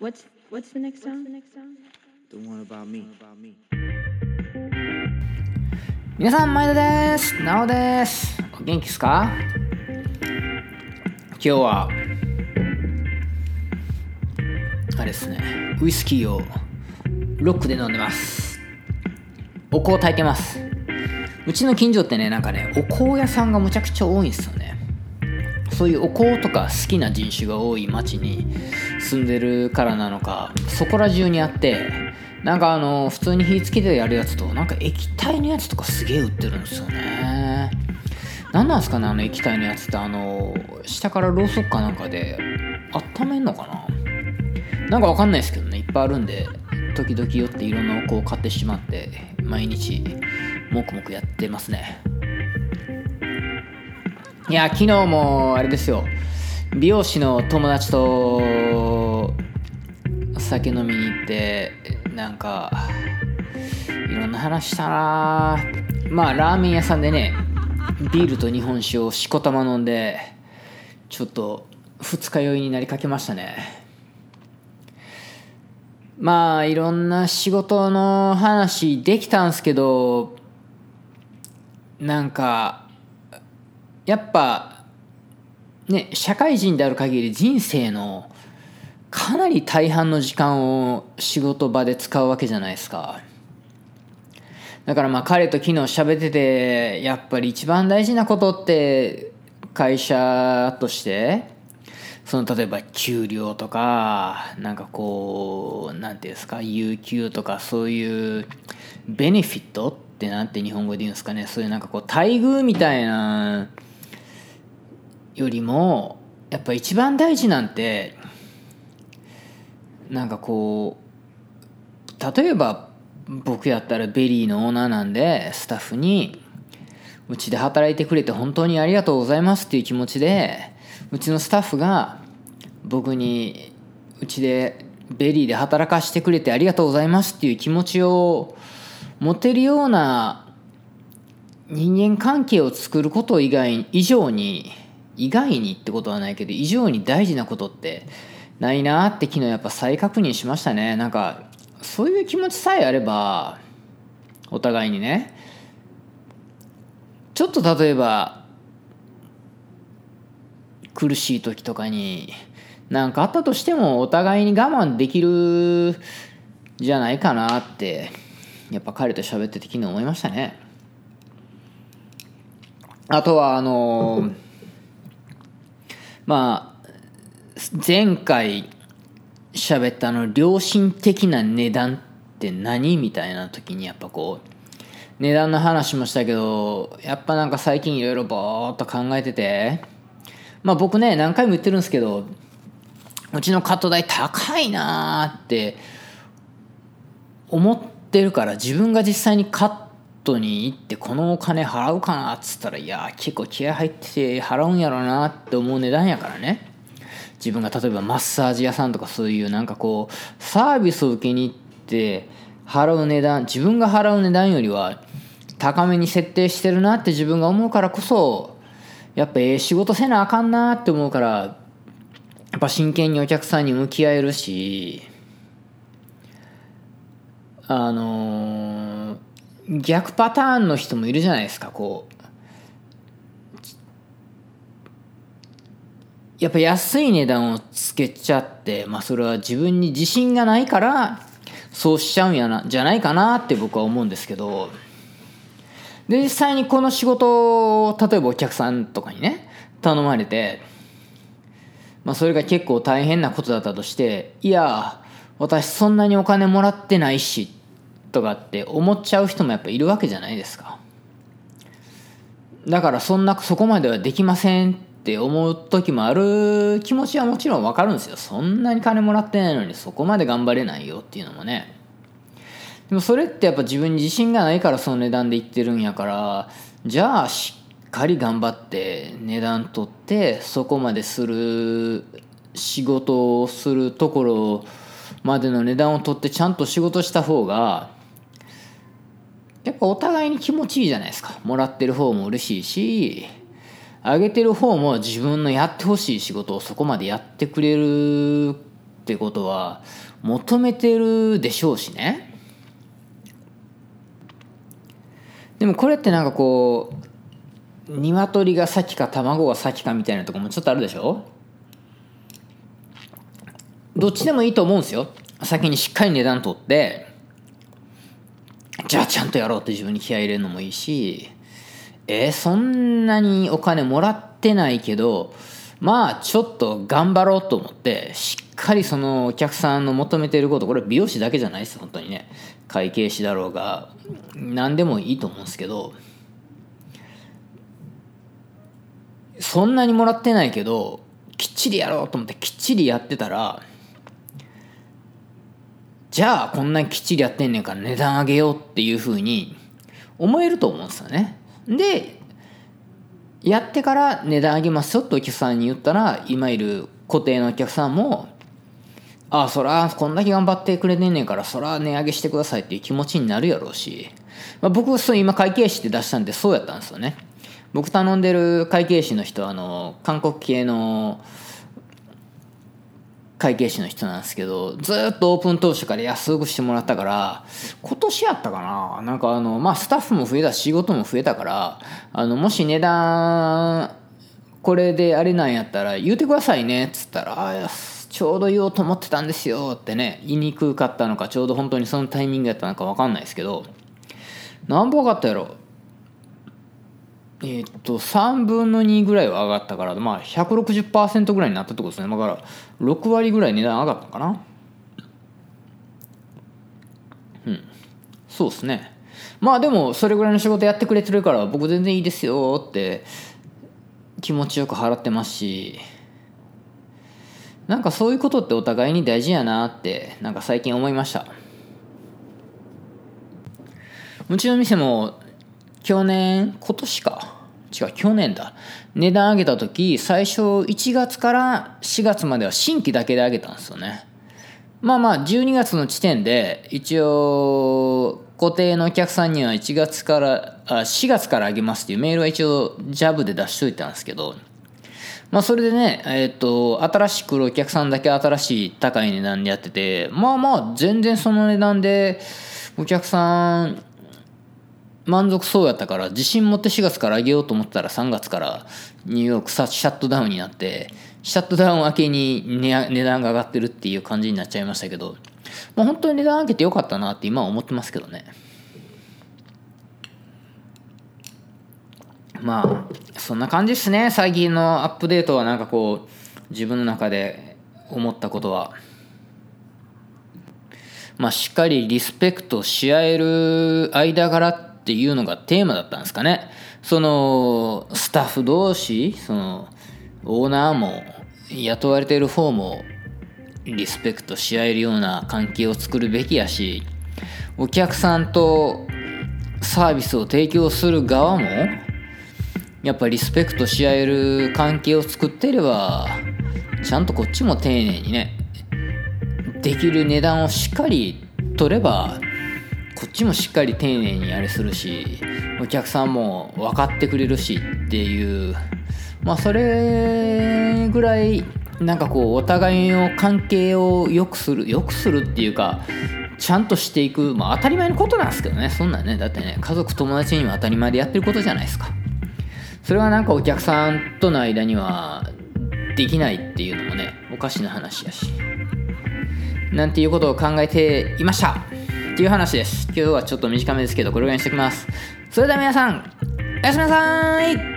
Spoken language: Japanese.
What's what's the next song? The one about me. 皆さん前田です。なおです。お元気ですか？今日はあれですね。ウイスキーをロックで飲んでます。お香炊いてます。うちの近所ってねなんかねお香屋さんがむちゃくちゃ多いんですよね。そういうお香とか好きな人種が多い町に住んでるからなのかそこら中にあってなんかあの普通に火つけてやるやつとなんか液体のやつとかすげえ売ってるんですよね。何なんすかねあの液体のやつってあの下からろうそくかなんかで温めんのかな？なんかわかんないですけどねいっぱいあるんで時々寄っていろんなお香を買ってしまって毎日もくもくやってますね。いや昨日もあれですよ。美容師の友達と酒飲みに行ってなんかいろんな話したな。まあラーメン屋さんでねビールと日本酒をしこたま飲んでちょっと二日酔いになりかけましたね。まあいろんな仕事の話できたんすけどなんかやっぱね社会人である限り人生のかなり大半の時間を仕事場で使うわけじゃないですか。だからまあ彼と昨日喋っててやっぱり一番大事なことって会社としてその例えば給料とかなんかこうなんていうんですか有給とかそういうベネフィットってなんて日本語で言うんですかねそういうなんかこう待遇みたいなよりもやっぱ一番大事なんてなんかこう例えば僕やったらベリーのオーナーなんでスタッフにうちで働いてくれて本当にありがとうございますっていう気持ちでうちのスタッフが僕にうちでベリーで働かしてくれてありがとうございますっていう気持ちを持てるような人間関係を作ること以外以上に以外にってことはないけど以上に大事なことってないなって昨日やっぱ再確認しましたね。なんかそういう気持ちさえあればお互いにね。ちょっと例えば苦しい時とかに何かあったとしてもお互いに我慢できるじゃないかなってやっぱ彼と喋ってて昨日思いましたね。あとはあのまあ前回喋ったあの良心的な値段って何みたいな時にやっぱこう値段の話もしたけどやっぱなんか最近いろいろぼーっと考えててまあ僕ね何回も言ってるんですけどうちのカット代高いなーって思ってるから自分が実際にカットに行ってこのお金払うかなっつったらいや結構気合入ってて払うんやろなって思う値段やからね。自分が例えばマッサージ屋さんとかそういうなんかこうサービスを受けに行って払う値段自分が払う値段よりは高めに設定してるなって自分が思うからこそやっぱええ仕事せなあかんなって思うからやっぱ真剣にお客さんに向き合えるしあのー、逆パターンの人もいるじゃないですかこう。やっぱ安い値段をつけちゃって、まあ、それは自分に自信がないからそうしちゃうんやなじゃないかなって僕は思うんですけど。で実際にこの仕事を例えばお客さんとかにね頼まれて、まあ、それが結構大変なことだったとしていや私そんなにお金もらってないしとかって思っちゃう人もやっぱいるわけじゃないですか。だからそんなそこまではできませんって思う時もある気持ちはもちろんわかるんですよ。そんなに金もらってないのにそこまで頑張れないよっていうのもね。でもそれってやっぱ自分に自信がないからその値段で言ってるんやからじゃあしっかり頑張って値段取ってそこまでする仕事をするところまでの値段を取ってちゃんと仕事した方がやっぱお互いに気持ちいいじゃないですか。もらってる方も嬉しいしあげてる方も自分のやってほしい仕事をそこまでやってくれるってことは求めてるでしょうしね。でもこれってなんかこう鶏が先か卵が先かみたいなとこもちょっとあるでしょ？どっちでもいいと思うんですよ。先にしっかり値段取ってじゃあちゃんとやろうって自分に気合い入れるのもいいし。えー、そんなにお金もらってないけどまあちょっと頑張ろうと思ってしっかりそのお客さんの求めてることこれ美容師だけじゃないです本当にね会計士だろうが何でもいいと思うんですけどそんなにもらってないけどきっちりやろうと思ってきっちりやってたらじゃあこんなにきっちりやってんねんから値段上げようっていうふうに思えると思うんですよね。でやってから値段上げますよってお客さんに言ったら今いる固定のお客さんもああそらこんだけ頑張ってくれてんねんからそら値上げしてくださいっていう気持ちになるやろうし、まあ、僕そう今会計士って出したんでそうやったんですよね。僕頼んでる会計士の人はあの韓国系の会計士の人なんですけどずっとオープン当初から安くしてもらったから今年やったかな？なんかあのまあスタッフも増えたし仕事も増えたからあのもし値段これであれなんやったら言うてくださいねっつったら「あちょうど言おうと思ってたんですよ」ってね言いにくかったのかちょうど本当にそのタイミングやったのか分かんないですけどなんぼ分かったやろ？えっと3分の2ぐらいは上がったからまあ160%ぐらいになったってことですね。だから6割ぐらい値段上がったのかな。うん。そうですね。まあでもそれぐらいの仕事やってくれてるから僕全然いいですよって気持ちよく払ってますし。なんかそういうことってお互いに大事やなってなんか最近思いました。うちの店も去年今年か。違う去年だ。値段上げた時最初1月から4月までは新規だけで上げたんですよね。まあまあ12月の時点で一応固定のお客さんには1月からあ4月から上げますっていうメールは一応ジャブで出しといたんですけど。まあそれでねえっ、ー、と新しく来るお客さんだけ新しい高い値段でやっててまあまあ全然その値段でお客さん満足そうやったから自信持って4月から上げようと思ったら3月からニューヨークシャットダウンになってシャットダウン明けに値段が上がってるっていう感じになっちゃいましたけど、まあ、本当に値段上げてよかったなって今は思ってますけどね。まあそんな感じですね。最近のアップデートはなんかこう自分の中で思ったことは。まあしっかりリスペクトし合える間柄っっていうのがテーマだったんですかね。その、スタッフ同士、その、オーナーも、雇われている方も、リスペクトし合えるような関係を作るべきやし、お客さんとサービスを提供する側も、やっぱリスペクトし合える関係を作っていれば、ちゃんとこっちも丁寧にね、できる値段をしっかり取ればこっちもしっかり丁寧にあれするしお客さんも分かってくれるしっていう。まあそれぐらいなんかこうお互いの関係を良くする良くするっていうかちゃんとしていくまあ当たり前のことなんですけどねそんなんね。だってね家族友達にも当たり前でやってることじゃないですか。それはなんかお客さんとの間にはできないっていうのもねおかしな話やし。なんていうことを考えていました。っていう話です。今日はちょっと短めですけどこれぐらいにしておきます。それでは皆さんおやすみなさい。